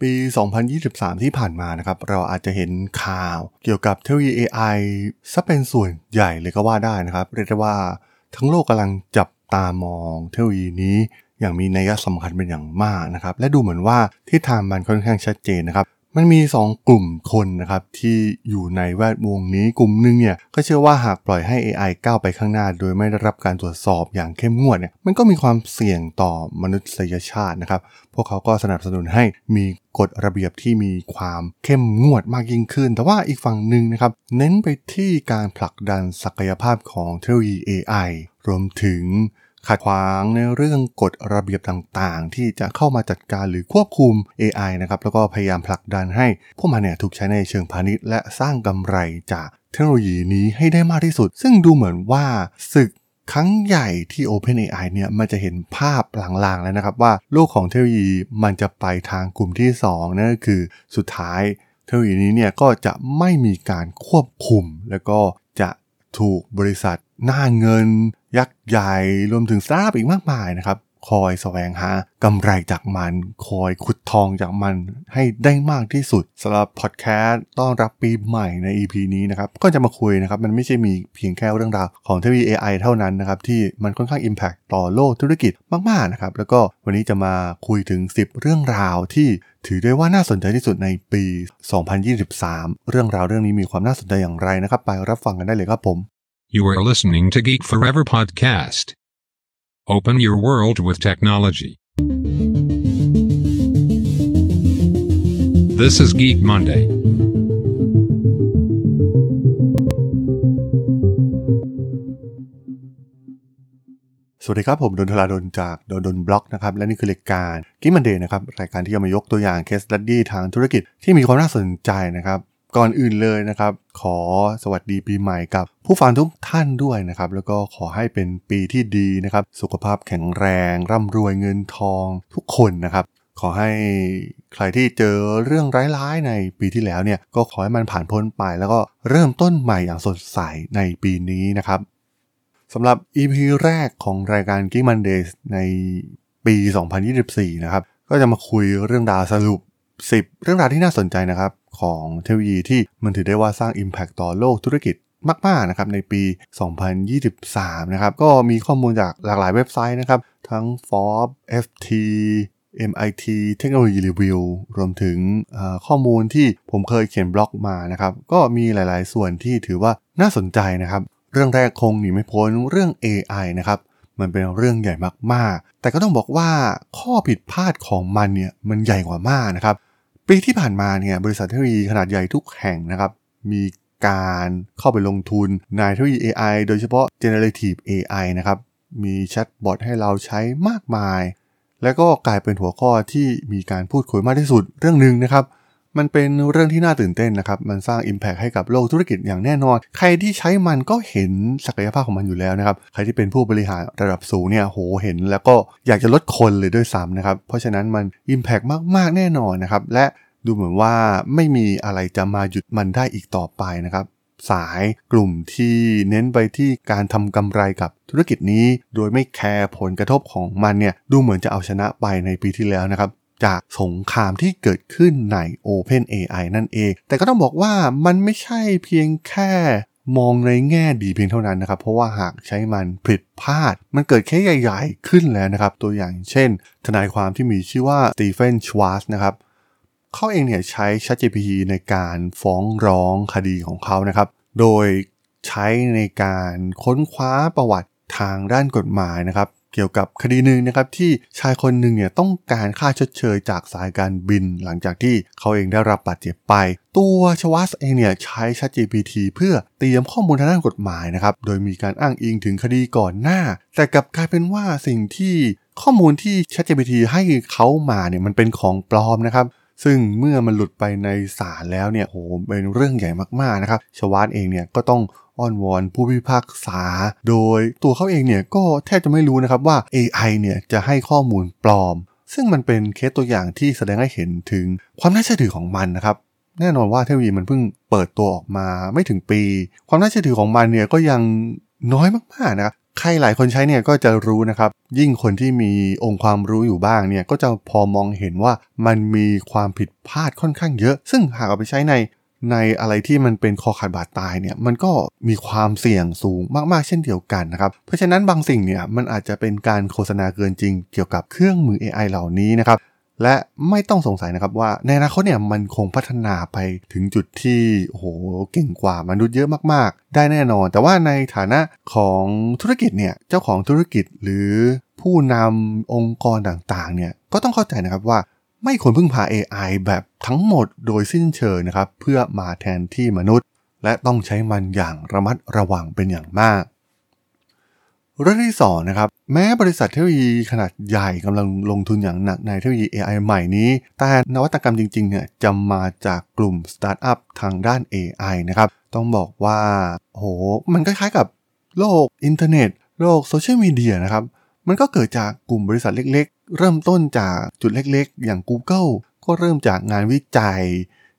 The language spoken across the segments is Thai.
ปี 2023 ที่ผ่านมานะครับ เราอาจจะเห็นข่าวเกี่ยวกับเทคโนโลยี AI ซะเป็นส่วนใหญ่เลยก็ว่าได้นะครับ เรียกได้ว่าทั้งโลกกำลังจับตามองเทคโนโลยีนี้อย่างมีนัยสำคัญเป็นอย่างมากนะครับ และดูเหมือนว่าที่ทางมันค่อนข้างชัดเจนนะครับ มันมี 2 กลุ่มคนนะครับที่อยู่ในแวดวงนี้กลุ่มหนึ่งเนี่ยก็เชื่อว่าหากปล่อยให้ AI ก้าวไปข้างหน้า โดยไม่ได้รับการตรวจสอบอย่างเข้มงวดเนี่ยมันก็มีความเสี่ยงต่อมนุษยชาตินะครับ พวกเขาก็สนับสนุนให้มีกฎระเบียบที่มีความเข้มงวดมากยิ่งขึ้น แต่ว่าอีกฝั่งหนึ่งนะครับเน้นไปที่การผลักดันศักยภาพของเทคโนโลยี AI รวมถึง ขัดขวางในเรื่องกฎระเบียบต่างๆ ที่จะเข้ามาจัดการหรือควบคุม AI นะครับแล้วก็พยายามผลักดันให้พวกมันเนี่ยถูกใช้ในเชิงพาณิชย์ และสร้างกำไรจากเทคโนโลยีนี้ให้ได้มากที่สุด ซึ่งดูเหมือนว่าศึกครั้งใหญ่ที่ OpenAI เนี่ยมันจะเห็นภาพหลางๆแล้วนะครับว่าโลกของเทคโนโลยีมันจะไปทางกลุ่มที่2นั่นก็คือสุดท้ายเทคโนโลยีนี้เนี่ยก็จะไม่มีการควบคุม แล้วก็จะถูกบริษัท หน้าเงิน ยักษ์ใหญ่รวมถึงสตาร์ทอีกมากมายนะครับคอยแสวงหากำไรจากมัน คอยขุดทองจากมันให้ได้มากที่สุดสำหรับพอดแคสต์ต้อนรับปีใหม่ใน EP นี้นะครับก็จะมาคุยนะครับมันไม่ใช่มีเพียงแค่เรื่องราวของเทคโนโลยี AI เท่านั้นนะครับที่มันค่อนข้าง Impact ต่อโลกธุรกิจมากๆนะครับแล้วก็วันนี้จะมาคุยถึง 10 เรื่องราวที่ถือได้ว่าน่าสนใจที่สุดในปี 2023 เรื่องราวเรื่องนี้มีความน่าสนใจอย่างไรนะครับ ไปรับฟังกันได้เลยครับผม You are listening to Geek Forever podcast. Open your world with technology. This is Geek Monday. สวัสดีครับ ผมดลธราดลจาก ด.ดล็อกนะครับ และนี่คือรายการ Geek Monday นะครับ รายการที่จะมายกตัวอย่าง case study ทางธุรกิจที่มีความน่าสนใจนะครับ ก่อนอื่นเลยนะครับ ขอสวัสดีปีใหม่กับผู้ฟังทุกท่านด้วยนะครับ แล้วก็ขอให้เป็นปีที่ดีนะครับ สุขภาพแข็งแรง ร่ำรวยเงินทองทุกคนนะครับ ขอให้ใครที่เจอเรื่องร้ายๆในปีที่แล้วเนี่ย ก็ขอให้มันผ่านพ้นไป แล้วก็เริ่มต้นใหม่อย่างสดใสในปีนี้นะครับสำหรับ EP แรกของรายการ Geek Mondays ในปี 2024 นะครับ ก็จะมาคุยเรื่องราวสรุป 10 เรื่องราวที่น่าสนใจนะครับ ของเทคโนโลยีที่มันถือได้ว่าสร้าง Impact ต่อโลกธุรกิจมากๆนะครับในปี 2023 นะครับ ก็มีข้อมูลจากหลากหลายเว็บไซต์นะครับ ทั้ง Forbes FT MIT Technology Review รวมถึงข้อมูลที่ผมเคยเขียนบล็อกมานะครับ ก็มีหลายๆส่วนที่ถือว่าน่าสนใจนะครับ เรื่องแรกคงหนีไม่พ้นเรื่อง AI นะครับมันเป็นเรื่องใหญ่มากๆ แต่ก็ต้องบอกว่าข้อผิดพลาดของมันเนี่ยมันใหญ่กว่ามากนะครับ ปีที่ผ่านมาเนี่ยบริษัทเทคโนโลยีขนาดใหญ่ทุกแห่งนะครับ มีการเข้าไปลงทุนในเทคโนโลยี AI โดยเฉพาะ generative AI นะครับ มีแชทบอทให้เราใช้มากมาย และก็กลายเป็นหัวข้อที่มีการพูดคุยมากที่สุดเรื่องหนึ่งนะครับ มันเป็นเรื่องที่น่าตื่นเต้นนะครับ มันสร้าง Impact ให้กับโลกธุรกิจอย่างแน่นอน ใครที่ใช้มันก็เห็นศักยภาพของมันอยู่แล้วนะครับ ใครที่เป็นผู้บริหารระดับสูงเนี่ย โห เห็นแล้วก็อยากจะลดคนเลยด้วยซ้ำนะครับ เพราะฉะนั้นมัน Impact มากๆแน่นอนนะครับ และดูเหมือนว่าไม่มีอะไรจะมาหยุดมันได้อีกต่อไปนะครับ สายกลุ่มที่เน้นไปที่การทำกำไรกับธุรกิจนี้ โดยไม่แคร์ผลกระทบของมันเนี่ย ดูเหมือนจะเอาชนะไปในปีที่แล้วนะครับ จากสงครามที่เกิดขึ้นใน Open AI นั่นเอง แต่ก็ต้องบอกว่ามันไม่ใช่เพียงแค่มองในแง่ดีเพียงเท่านั้นนะครับ เพราะว่าหากใช้มันผิดพลาด มันเกิดแค่ใหญ่ๆขึ้นแล้วนะครับ ตัวอย่างเช่น ทนายความที่มีชื่อว่าสตีเฟนชวาร์สนะครับเขาเองเนี่ยใช้ ChatGPT ในการฟ้องร้องคดีของเขานะครับ โดยใช้ในการค้นคว้าประวัติทางด้านกฎหมายนะครับ เกี่ยวกับคดีหนึ่งนะครับที่ชายคนหนึ่งเนี่ยต้องการค่าชดเชยจากสายการบิน หลังจากที่เขาเองได้รับบาดเจ็บไป ตัวชวัสเองเนี่ยใช้ ChatGPT เพื่อเตรียมข้อมูลทางด้านกฎหมายนะครับโดยมีการอ้างอิงถึงคดีก่อนหน้า แต่กลับกลายเป็นว่าสิ่งที่ข้อมูลที่ ChatGPT ให้เขามาเนี่ยมันเป็นของปลอมนะครับซึ่งเมื่อมันหลุดไปในศาลแล้วเนี่ยโหเป็นเรื่องใหญ่มากๆนะครับ ชวานเองเนี่ยก็ต้อง อ้อนวอนผู้พิพากษา โดยตัวเขาเองเนี่ยก็แทบจะไม่รู้นะครับว่า AI เนี่ยจะให้ข้อมูลปลอม ซึ่งมันเป็นเคสตัวอย่างที่แสดงให้เห็นถึงความน่าเชื่อถือของมันนะครับแน่นอนว่าเทคโนโลยีมันเพิ่งเปิดตัวออกมาไม่ถึงปี ความน่าเชื่อถือของมันเนี่ยก็ยังน้อยมากๆนะครับใครหลายคนใช้เนี่ยก็จะรู้นะครับ ยิ่งคนที่มีองค์ความรู้อยู่บ้างเนี่ยก็จะพอมองเห็นว่ามันมีความผิดพลาดค่อนข้างเยอะ ซึ่งหากเอาไปใช้ใน ในอะไรที่มันเป็นคอขาดบาดตายเนี่ยมันก็มีความเสี่ยงสูงมากๆ เช่นเดียวกันนะครับ เพราะฉะนั้นบางสิ่งเนี่ยมันอาจจะเป็นการโฆษณาเกินจริง เกี่ยวกับเครื่องมือ AI เหล่านี้นะครับและไม่ต้องสงสัยนะครับว่าในอนาคตเนี่ยมันคงพัฒนาไปถึงจุดที่โอ้โหเก่งกว่ามนุษย์เยอะมากๆ ได้แน่นอน แต่ว่าในฐานะของธุรกิจเนี่ยเจ้าของธุรกิจหรือผู้นำองค์กรต่างๆเนี่ยก็ต้องเข้าใจนะครับว่า ไม่ควรพึ่งพา AI แบบทั้งหมดโดยสิ้นเชิงนะครับ เพื่อมาแทนที่มนุษย์ และต้องใช้มันอย่างระมัดระวังเป็นอย่างมากเรื่องที่2นะครับแม้บริษัทเทคโนโลยีขนาดใหญ่กำลังลงทุนอย่างหนักในเทคโนโลยี AI ใหม่นี้ แต่นวัตกรรมจริงๆเนี่ยจะมาจากกลุ่มสตาร์ทอัพทางด้าน AI นะครับต้องบอกว่าโหมันคล้ายๆกับโลกอินเทอร์เน็ต โลกโซเชียลมีเดียนะครับ มันก็เกิดจากกลุ่มบริษัทเล็กๆ เริ่มต้นจากจุดเล็กๆ อย่าง Google ก็เริ่มจากงานวิจัย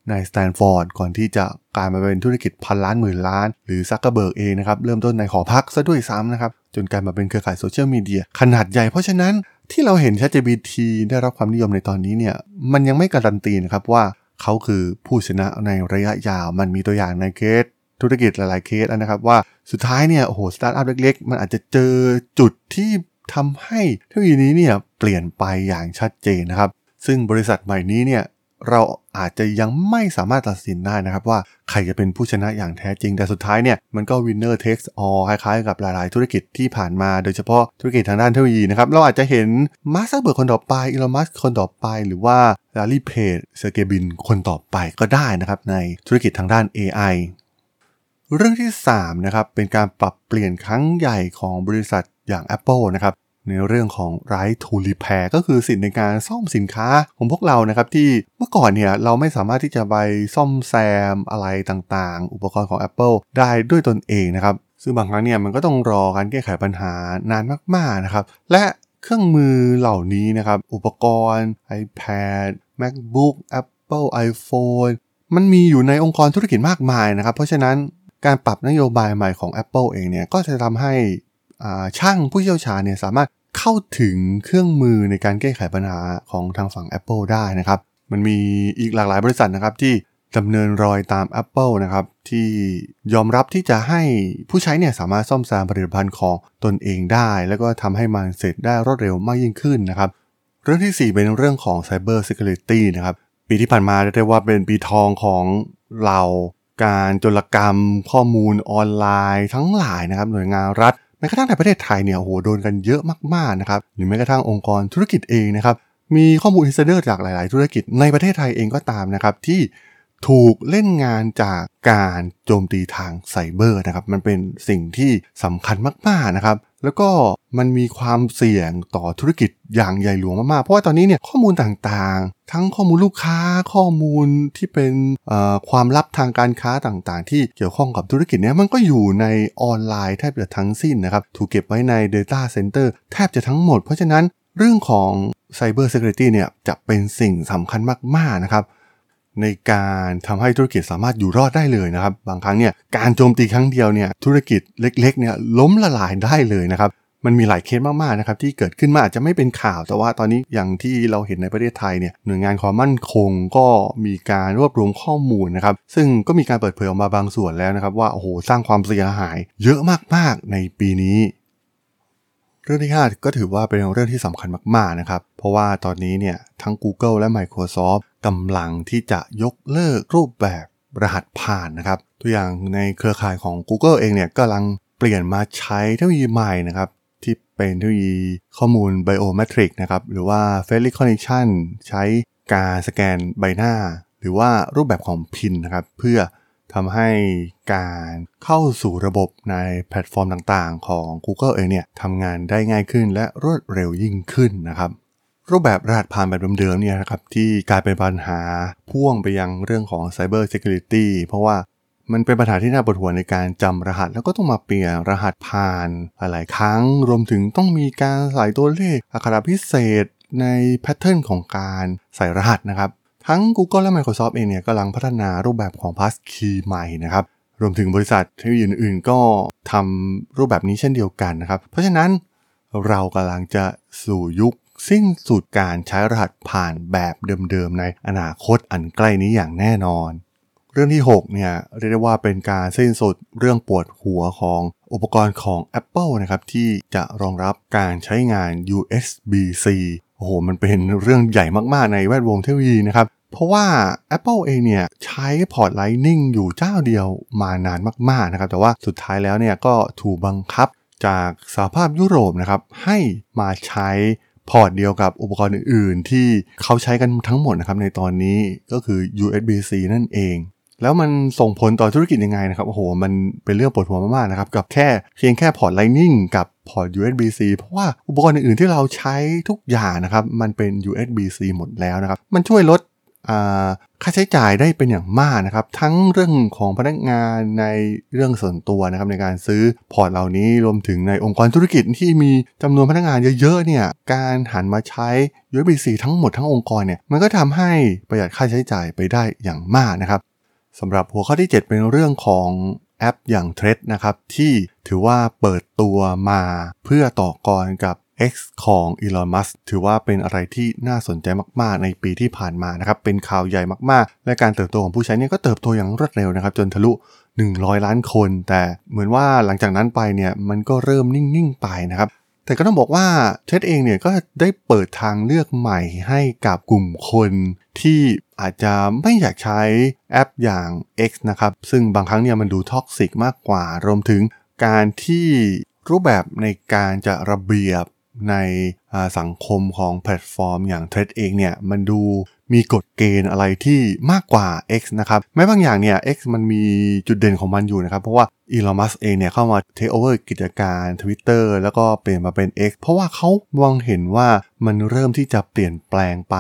ในสแตนฟอร์ดก่อนที่จะกลายมาเป็นธุรกิจพันล้านหมื่นล้าน หรือซักเกอร์เบิร์กเองนะครับ เริ่มต้นในหอพักซะด้วยซ้ำนะครับ จนกลายมาเป็นเครือข่ายโซเชียลมีเดียขนาดใหญ่เพราะฉะนั้นที่เราเห็น ChatGPT ได้รับความนิยมในตอนนี้เนี่ยมันยังไม่การันตีนะครับว่าเขาคือผู้ชนะในระยะยาว มันมีตัวอย่างในเคสธุรกิจหลายๆเคสนะครับว่าสุดท้ายเนี่ยโอ้โหสตาร์ทอัพเล็กๆ มันอาจจะเจอจุดที่ ทำให้เทคโนโลยีนี้เนี่ยเปลี่ยนไปอย่างชัดเจนนะครับ ซึ่งบริษัทใหม่นี้เนี่ยเราอาจจะยังไม่สามารถตัดสินได้นะครับ ว่าใครจะเป็นผู้ชนะอย่างแท้จริง แต่สุดท้ายเนี่ยมันก็ winner takes all คล้ายๆ กับหลายๆ ธุรกิจที่ผ่านมา โดยเฉพาะธุรกิจทางด้านเทคโนโลยีนะครับ เราอาจจะเห็นมาร์คซักเคอร์เบิร์กคนต่อไปอีลอนมัสก์คนต่อไป หรือว่าลาร์รีเพจเซอร์เกย์บรินคนต่อไปก็ได้นะครับในธุรกิจทางด้าน AI เรื่องที่3นะครับเป็นการปรับเปลี่ยนครั้งใหญ่ของบริษัท อย่าง Apple นะครับในเรื่องของ right to repair ก็คือสิทธิในการซ่อมสินค้าของพวกเรานะครับที่เมื่อก่อนเนี่ยเราไม่สามารถที่จะไปซ่อมแซมอะไรต่างๆ อุปกรณ์ของ Apple ได้ด้วยตนเองนะครับ ซึ่งบางครั้งเนี่ยมันก็ต้องรอการแก้ไขปัญหานานมากๆนะครับ และเครื่องมือเหล่านี้นะครับ อุปกรณ์ iPad MacBook Apple iPhone มันมีอยู่ในองค์กรธุรกิจมากมายนะครับ เพราะฉะนั้นการปรับนโยบายใหม่ของ Apple เองเนี่ยก็จะทำให้ ช่างผู้เชี่ยวชาญเนี่ยสามารถเข้าถึงเครื่องมือในการแก้ไขปัญหาของทางฝั่ง Apple ได้นะครับ มันมีอีกหลากหลายบริษัทนะครับที่ดำเนินรอยตาม Apple นะครับ ที่ยอมรับที่จะให้ผู้ใช้เนี่ยสามารถซ่อมแซมผลิตภัณฑ์ของตนเองได้ แล้วก็ทำให้มันเสร็จได้รวดเร็วมากยิ่งขึ้นนะครับ เรื่องที่ 4 เป็นเรื่องของ Cyber Security นะครับ ปีที่ผ่านมาเรียกว่าเป็นปีทองของเราการโจรกรรมข้อมูลออนไลน์ทั้งหลายนะครับ หน่วยงานรัฐ แม้กระทั่งในประเทศไทยเนี่ยโหโดนกันเยอะมากๆนะครับหรือแม้กระทั่งองค์กรธุรกิจเองนะครับมีข้อมูล insider จากหลาย ๆ ธุรกิจในประเทศไทยเองก็ตามนะครับที่ ถูกเล่นงานจากการโจมตีทางไซเบอร์นะครับ มันเป็นสิ่งที่สำคัญมากๆนะครับ แล้วก็มันมีความเสี่ยงต่อธุรกิจอย่างใหญ่หลวงมากๆ เพราะว่าตอนนี้เนี่ยข้อมูลต่างๆ ทั้งข้อมูลลูกค้าข้อมูลที่เป็นความลับทางการค้าต่างๆ ที่เกี่ยวข้องกับธุรกิจเนี่ยมันก็อยู่ในออนไลน์แทบจะทั้งสิ้นนะครับ ถูกเก็บไว้ใน Data Center แทบจะทั้งหมด เพราะฉะนั้นเรื่องของ Cyber Security เนี่ยจะเป็นสิ่งสำคัญมากๆนะครับ ในการทำให้ธุรกิจสามารถอยู่รอดได้เลยนะครับ บางครั้งเนี่ยการโจมตีครั้งเดียวเนี่ยธุรกิจเล็กๆเนี่ยล้มละลายได้เลยนะครับมันมีหลายเคสมากๆนะครับที่เกิดขึ้นมาอาจจะไม่เป็นข่าวแต่ว่าตอนนี้อย่างที่เราเห็นในประเทศไทยเนี่ยหน่วยงานความมั่นคงก็มีการรวบรวมข้อมูลนะครับซึ่งก็มีการเปิดเผยออกมาบางส่วนแล้วนะครับว่าโอ้โหสร้างความเสียหาย เยอะมากๆในปีนี้ เรื่องที่5ก็ถือว่าเป็นเรื่องที่สำคัญมากๆนะครับเพราะว่าตอนนี้เนี่ยทั้ง Google และ Microsoft กำลังที่จะยกเลิกรูปแบบรหัสผ่านนะครับ ตัวอย่างในเครือข่ายของ Google เองเนี่ยกำลังเปลี่ยนมาใช้เทคโนโลยีใหม่นะครับที่เป็นเทคโนโลยีข้อมูล Biometric นะครับหรือว่า Face Recognition ใช้การสแกนใบหน้า หรือว่ารูปแบบของพินนะครับเพื่อทำให้การเข้าสู่ระบบในแพลตฟอร์มต่างๆ ของ Google เองเนี่ยทำงานได้ง่ายขึ้นและรวดเร็วยิ่งขึ้นนะครับ รูปแบบรหัสผ่านแบบเดิมๆเนี่ยนะครับที่กลายเป็นปัญหาพ่วงไปยังเรื่องของ Cyber Security เพราะว่ามันเป็นปัญหาที่น่าปวดหัวในการจำรหัส แล้วก็ต้องมาเปลี่ยนรหัสผ่านหลายๆครั้ง รวมถึงต้องมีการใส่ตัวเลขอักขระพิเศษในแพทเทิร์นของการใส่รหัสนะครับ ทั้ง Google และ Microsoft เองเนี่ยกำลังพัฒนารูปแบบของ Passkey ใหม่นะครับ รวมถึงบริษัทเทคโนโลยีอื่นๆ ก็ทำรูปแบบนี้เช่นเดียวกันนะครับ เพราะฉะนั้นเรากำลังจะสู่ยุค สิ้นสุดการใช้รหัสผ่านแบบเดิมๆในอนาคตอันใกล้นี้อย่างแน่นอน เรื่องที่ 6 เนี่ยเรียกได้ว่าเป็นการสิ้นสุดเรื่องปวดหัวของอุปกรณ์ของ Apple นะครับที่จะรองรับการใช้งาน USB-C โอ้โห มันเป็นเรื่องใหญ่มากๆในแวดวงเทคโนโลยีนะครับ เพราะว่า Apple เองเนี่ยใช้พอร์ต Lightning อยู่เจ้าเดียวมานานมากๆนะครับ แต่ว่าสุดท้ายแล้วเนี่ยก็ถูกบังคับจากสหภาพยุโรปนะครับให้มาใช้ พอร์ตเดียวกับอุปกรณ์อื่น ๆ ที่เขาใช้กันทั้งหมดนะครับในตอนนี้ก็คือ USB-C นั่นเอง แล้วมันส่งผลต่อธุรกิจยังไงนะครับโอ้โหมันเป็นเรื่องปวดหัวมากๆนะครับกับแค่เพียงแค่พอร์ต Lightning กับพอร์ต USB-C เพราะว่าอุปกรณ์อื่น ๆ ที่เราใช้ทุกอย่างนะครับมันเป็น USB-C หมดแล้วนะครับมันช่วยลด ค่าใช้จ่ายได้เป็นอย่างมากนะครับ ทั้งเรื่องของพนักงานในเรื่องส่วนตัวนะครับในการซื้อพอร์ตเหล่านี้รวมถึงในองค์กรธุรกิจที่มีจำนวนพนักงานเยอะๆเนี่ยการหันมาใช้ USB-C ทั้งหมดทั้งองค์กรเนี่ยมันก็ทำให้ประหยัดค่าใช้จ่ายไปได้อย่างมากนะครับสำหรับหัวข้อที่ 7 เป็นเรื่องของแอปอย่าง t r e d นะครับที่ถือว่าเปิดตัวมาเพื่อต่อกรกับ X ของ Elon Musk ถือว่าเป็นอะไรที่น่าสนใจมาก ๆ ในปีที่ผ่านมานะครับ เป็นข่าวใหญ่มาก ๆ และการเติบโตของผู้ใช้เนี่ยก็เติบโตอย่างรวดเร็วนะครับ จนทะลุ 100 ล้านคน แต่เหมือนว่าหลังจากนั้นไปเนี่ยมันก็เริ่มนิ่ง ๆ ไปนะครับ แต่ก็ต้องบอกว่าเท็ดเองเนี่ยก็ได้เปิดทางเลือกใหม่ให้กับกลุ่มคนที่อาจจะไม่อยากใช้แอปอย่าง X นะครับ ซึ่งบางครั้งเนี่ยมันดู toxic มากกว่า รวมถึงการที่รูปแบบในการจัดระเบียบ ในสังคมของแพลตฟอร์มอย่าง t r e d เองเนี่ยมันดูมีกฎเกณฑ์อะไรที่มากกว่า X นะครับแม้บางอย่างเนี่ย X มันมีจุดเด่นของมันอยู่นะครับ เพราะว่าอีลอนมัสก์เองเนี่ยเข้ามาเทคโอเวอร์กิจการ Twitter แล้วก็เปลี่ยนมาเป็น X เพราะว่าเขามองเห็นว่ามันเริ่มที่จะเปลี่ยนแปลงไป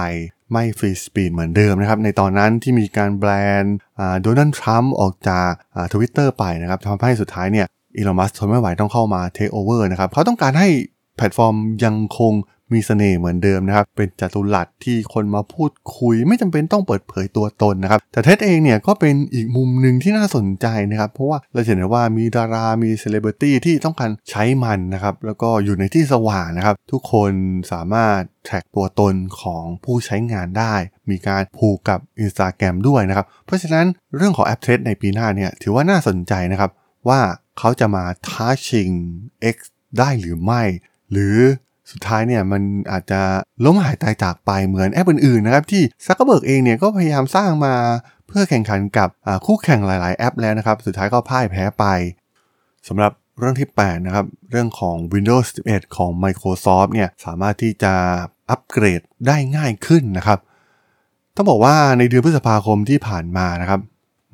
ไม่ free speech เหมือนเดิมนะครับ ในตอนนั้นที่มีการแบรนด์โดนัลด์ทรัมป์ออกจากทวิตเตอร์ไปนะครับทำให้สุดท้ายเนี่ยอีลอนมัสก์ทนไม่ไหวต้องเข้ามาเทคโอเวอร์นะครับเขาต้องการให้ แพลตฟอร์มยังคงมีเสน่ห์เหมือนเดิมนะครับ เป็นจัตุรัสที่คนมาพูดคุย ไม่จำเป็นต้องเปิดเผยตัวตนนะครับ แต่เท็ดเองเนี่ยก็เป็นอีกมุมหนึ่งที่น่าสนใจนะครับ เพราะว่าเราเห็นว่ามีดารา มีเซเลบริตี้ที่ต้องการใช้มันนะครับ แล้วก็อยู่ในที่สว่างนะครับ ทุกคนสามารถแท็กตัวตนของผู้ใช้งานได้ มีการผูกกับ Instagram ด้วยนะครับ เพราะฉะนั้นเรื่องของแอป Threads ในปีหน้าเนี่ยถือว่าน่าสนใจนะครับว่าเขาจะมาท้าชิง X ได้หรือไม่ หรือสุดท้ายเนี่ยมันอาจจะล้มหายตายจากไปเหมือนแอปอื่นๆนะครับที่ซักเกอร์เบิร์กเองเนี่ยก็พยายามสร้างมาเพื่อแข่งขันกับคู่แข่งหลาย ๆ แอปแล้วนะครับ สุดท้ายก็พ่ายแพ้ไปสำหรับเรื่องที่ 8 นะครับ เรื่องของ Windows 11 ของ Microsoft เนี่ยสามารถที่จะอัปเกรดได้ง่ายขึ้นนะครับ ต้องบอกว่าในเดือนพฤษภาคมที่ผ่านมานะครับ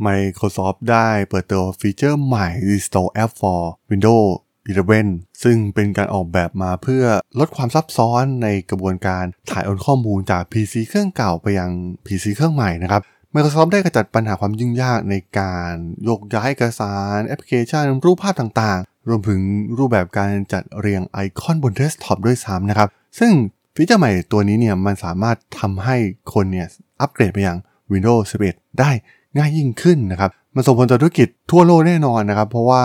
Microsoft ได้เปิดตัวฟีเจอร์ใหม่ Restore App for Windows 11 ซึ่งเป็นการออกแบบมาเพื่อลดความซับซ้อนในกระบวนการถ่ายโอนข้อมูลจาก PC เครื่องเก่าไปยัง PC เครื่องใหม่นะครับ Microsoft ได้กระจัดปัญหาความยุ่งยากในการโยกย้ายเอกสารแอปพลิเคชัน รูปภาพต่างๆ รวมถึงรูปแบบการจัดเรียงไอคอนบนเดสก์ท็อปด้วยซ้ำนะครับ ซึ่งฟีเจอร์ใหม่ตัวนี้เนี่ยมันสามารถทำให้คนเนี่ยอัปเกรดไปยัง Windows 11 ได้ง่ายยิ่งขึ้นนะครับ มันส่งผลต่อธุรกิจทั่วโลกแน่นอนนะครับ เพราะว่า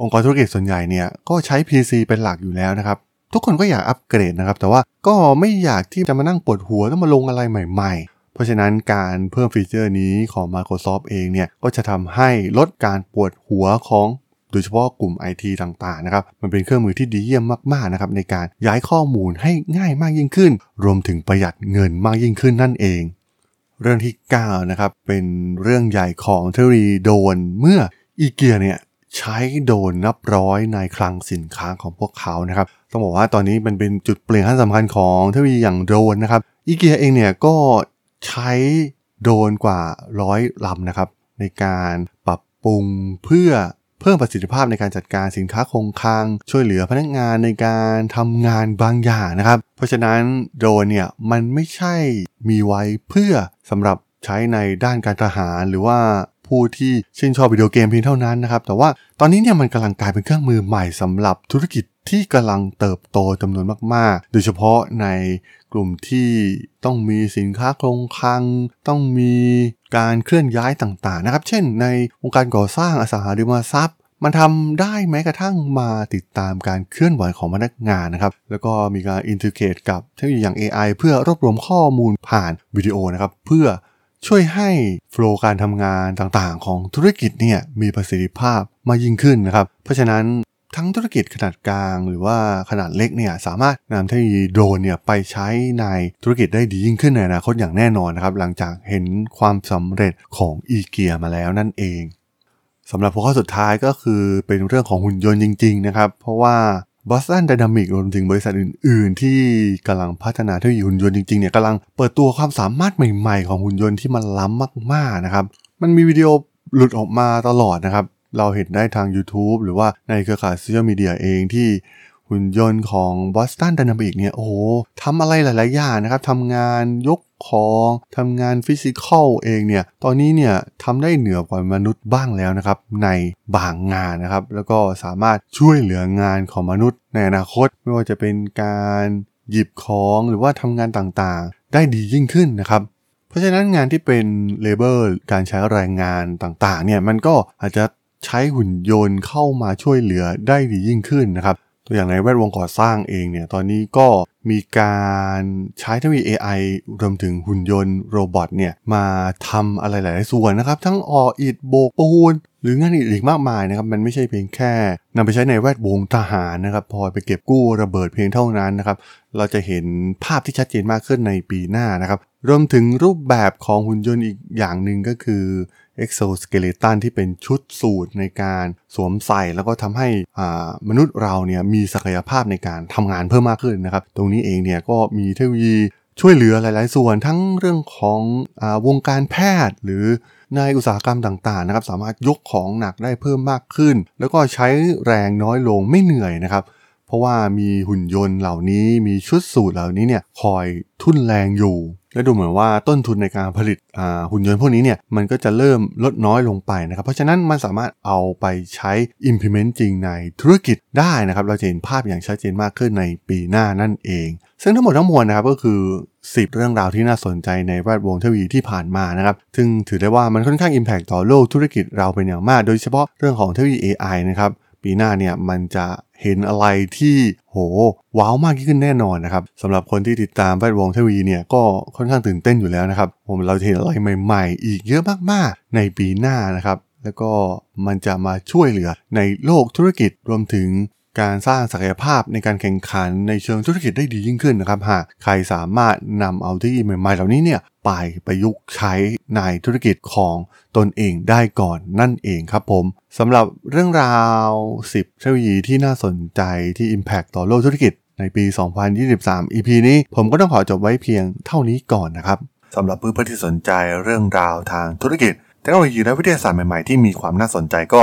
องค์กรธุรกิจส่วนใหญ่เนี่ยก็ใช้ PC เป็นหลักอยู่แล้วนะครับ ทุกคนก็อยากอัปเกรดนะครับ แต่ว่าก็ไม่อยากที่จะมานั่งปวดหัวต้องมาลงอะไรใหม่ ๆ เพราะฉะนั้นการเพิ่มฟีเจอร์นี้ของ Microsoft เองเนี่ยก็จะทำให้ลดการปวดหัวของโดยเฉพาะกลุ่ม IT ต่างๆนะครับ มันเป็นเครื่องมือที่ดีเยี่ยมมากๆนะครับในการย้ายข้อมูลให้ง่ายมากยิ่งขึ้น รวมถึงประหยัดเงินมากยิ่งขึ้นนั่นเอง เรื่องที่9นะครับเป็นเรื่องใหญ่ของเทอรีโดนเมื่ออีเกียเนี่ย ใช้โดนนับร้อยในคลังสินค้าของพวกเขานะครับ ต้องบอกว่าตอนนี้มันเป็นจุดเปลี่ยนขั้นสำคัญของเทคโนโลยีอย่างโดนนะครับอีเกียเองเนี่ยก็ใช้โดนกว่าร้อยลำนะครับ ในการปรับปรุงเพื่อเพิ่มประสิทธิภาพในการจัดการสินค้าคงคลัง ช่วยเหลือพนักงานในการทำงานบางอย่างนะครับ เพราะฉะนั้นโดนเนี่ยมันไม่ใช่มีไว้เพื่อสำหรับใช้ในด้านการทหารหรือว่า ผู้ที่ชื่นชอบวิดีโอเกมเพียงเท่านั้นนะครับ แต่ว่าตอนนี้เนี่ยมันกำลังกลายเป็นเครื่องมือใหม่สำหรับธุรกิจที่กำลังเติบโตจำนวนมาก ๆ โดยเฉพาะในกลุ่มที่ต้องมีสินค้าคงคลัง ต้องมีการเคลื่อนย้ายต่าง ๆ นะครับ เช่น ในวงการก่อสร้างอสังหาริมทรัพย์มันทำได้แม้กระทั่งมาติดตามการเคลื่อนไหวของพนักงานนะครับ แล้วก็มีการอินทิเกรตกับเทคโนโลยีอย่าง AI เพื่อรวบรวมข้อมูลผ่านวิดีโอนะครับ เพื่อ ช่วยให้โฟล์การทำงานต่างๆ ของธุรกิจเนี่ยมีประสิทธิภาพมากยิ่งขึ้นนะครับ เพราะฉะนั้นทั้งธุรกิจขนาดกลางหรือว่าขนาดเล็กเนี่ยสามารถนำเทคโนโลยีโดรนเนี่ยไปใช้ในธุรกิจได้ดียิ่งขึ้นในอนาคตอย่างแน่นอนนะครับหลังจากเห็นความสำเร็จของอีเกียมาแล้วนั่นเองสำหรับหัวข้อสุดท้ายก็คือเป็นเรื่องของหุ่นยนต์จริง ๆ นะครับ เพราะว่า Boston Dynamics รวมถึงบริษัทอื่น ๆ ที่กำลังพัฒนาเทคโนโลยีหุ่นยนต์จริง ๆ เนี่ยกำลังเปิดตัวความสามารถใหม่ ๆ ของหุ่นยนต์ที่มันล้ำมาก ๆ นะครับ มันมีวิดีโอหลุดออกมาตลอดนะครับ เราเห็นได้ทาง YouTube หรือว่าในเครือข่ายโซเชียลมีเดียเองที่หุ่นยนต์ของ Boston Dynamics เนี่ย โอ้โหทำอะไรหลาย ๆ อย่างนะครับทำงานยก ของทำงานฟิสิกอลเองเนี่ยตอนนี้เนี่ยทำได้เหนือกว่ามนุษย์บ้างแล้วนะครับในบางงานนะครับแล้วก็สามารถช่วยเหลืองานของมนุษย์ในอนาคต ไม่ว่าจะเป็นการหยิบของหรือว่าทำงานต่างๆ ได้ดียิ่งขึ้นนะครับเพราะฉะนั้นงานที่เป็น labor การใช้แรงงานต่างๆเนี่ยมันก็อาจจะใช้หุ่นยนต์เข้ามาช่วยเหลือได้ดียิ่งขึ้นนะครับตัวอย่างในแวดวงก่อสร้างเองเนี่ยตอนนี้ก็ มีการใช้เทคโนโลยี AI รวมถึงหุ่นยนต์ robot เนี่ยมาทำอะไรหลายส่วนนะครับ ทั้งก่ออิฐโบกปูน หรืองานอื่นๆมากมายนะครับ มันไม่ใช่เพียงแค่นำไปใช้ในแวดวงทหารนะครับ พอไปเก็บกู้ระเบิดเพียงเท่านั้นนะครับ เราจะเห็นภาพที่ชัดเจนมากขึ้นในปีหน้านะครับ รวมถึงรูปแบบของหุ่นยนต์อีกอย่างหนึ่งก็คือ exoskeleton ที่เป็นชุดสูตรในการสวมใส่แล้วก็ทำให้มนุษย์เราเนี่ยมีศักยภาพในการทำงานเพิ่มมากขึ้นนะครับ ตรงนี้เองเนี่ยก็มีเทคโนโลยีช่วยเหลือหลาย ๆ ส่วนทั้งเรื่องของอวงการแพทย์หรือในอุตสาหกรรมต่าง ๆ นะครับ สามารถยกของหนักได้เพิ่มมากขึ้น แล้วก็ใช้แรงน้อยลงไม่เหนื่อยนะครับ เพราะว่ามีหุ่นยนต์เหล่านี้มีชุดสูตรเหล่านี้เนี่ยคอยทุ่นแรงอยู่ และดูเหมือนว่าต้นทุนในการผลิตหุ่นยนต์พวกนี้เนี่ยมันก็จะเริ่มลดน้อยลงไปนะครับ เพราะฉะนั้นมันสามารถเอาไปใช้ implement จริงในธุรกิจได้นะครับ เราจะเห็นภาพอย่างชัดเจนมากขึ้นในปีหน้านั่นเอง ซึ่งทั้งหมดทั้งมวลนะครับก็คือ 10 เรื่องราวที่น่าสนใจในแวดวงเทคโนโลยีที่ผ่านมานะครับซึ่งถือได้ว่ามันค่อนข้าง impact ต่อโลกธุรกิจเราเป็นอย่างมาก โดยเฉพาะเรื่องของเทคโนโลยี AI นะครับปีหน้าเนี่ยมันจะ เห็นอะไรที่โหว้าวมากขึ้นแน่นอนนะครับสำหรับคนที่ติดตามแวดวงเทคโนโลยีเนี่ยก็ค่อนข้างตื่นเต้นอยู่แล้วนะครับผมเราจะเห็นอะไรใหม่ ๆ อีกเยอะมากๆ ในปีหน้านะครับแล้วก็มันจะมาช่วยเหลือในโลกธุรกิจรวมถึง การสร้างศักยภาพในการแข่งขันในเชิงธุรกิจได้ดียิ่งขึ้นนะครับ หากใครสามารถนำเอาที่ใหม่ๆเหล่านี้เนี่ยไปประยุกต์ใช้ในธุรกิจของตนเองได้ก่อนนั่นเองครับผมสำหรับเรื่องราว 10 เทคโนโลยีที่น่าสนใจที่ Impact ต่อโลกธุรกิจในปี 2023 EP นี้ผมก็ต้องขอจบไว้เพียงเท่านี้ก่อนนะครับสำหรับเพื่อนๆที่สนใจเรื่องราวทางธุรกิจเทคโนโลยีและวิทยาศาสตร์ใหม่ๆที่มีความน่าสนใจก็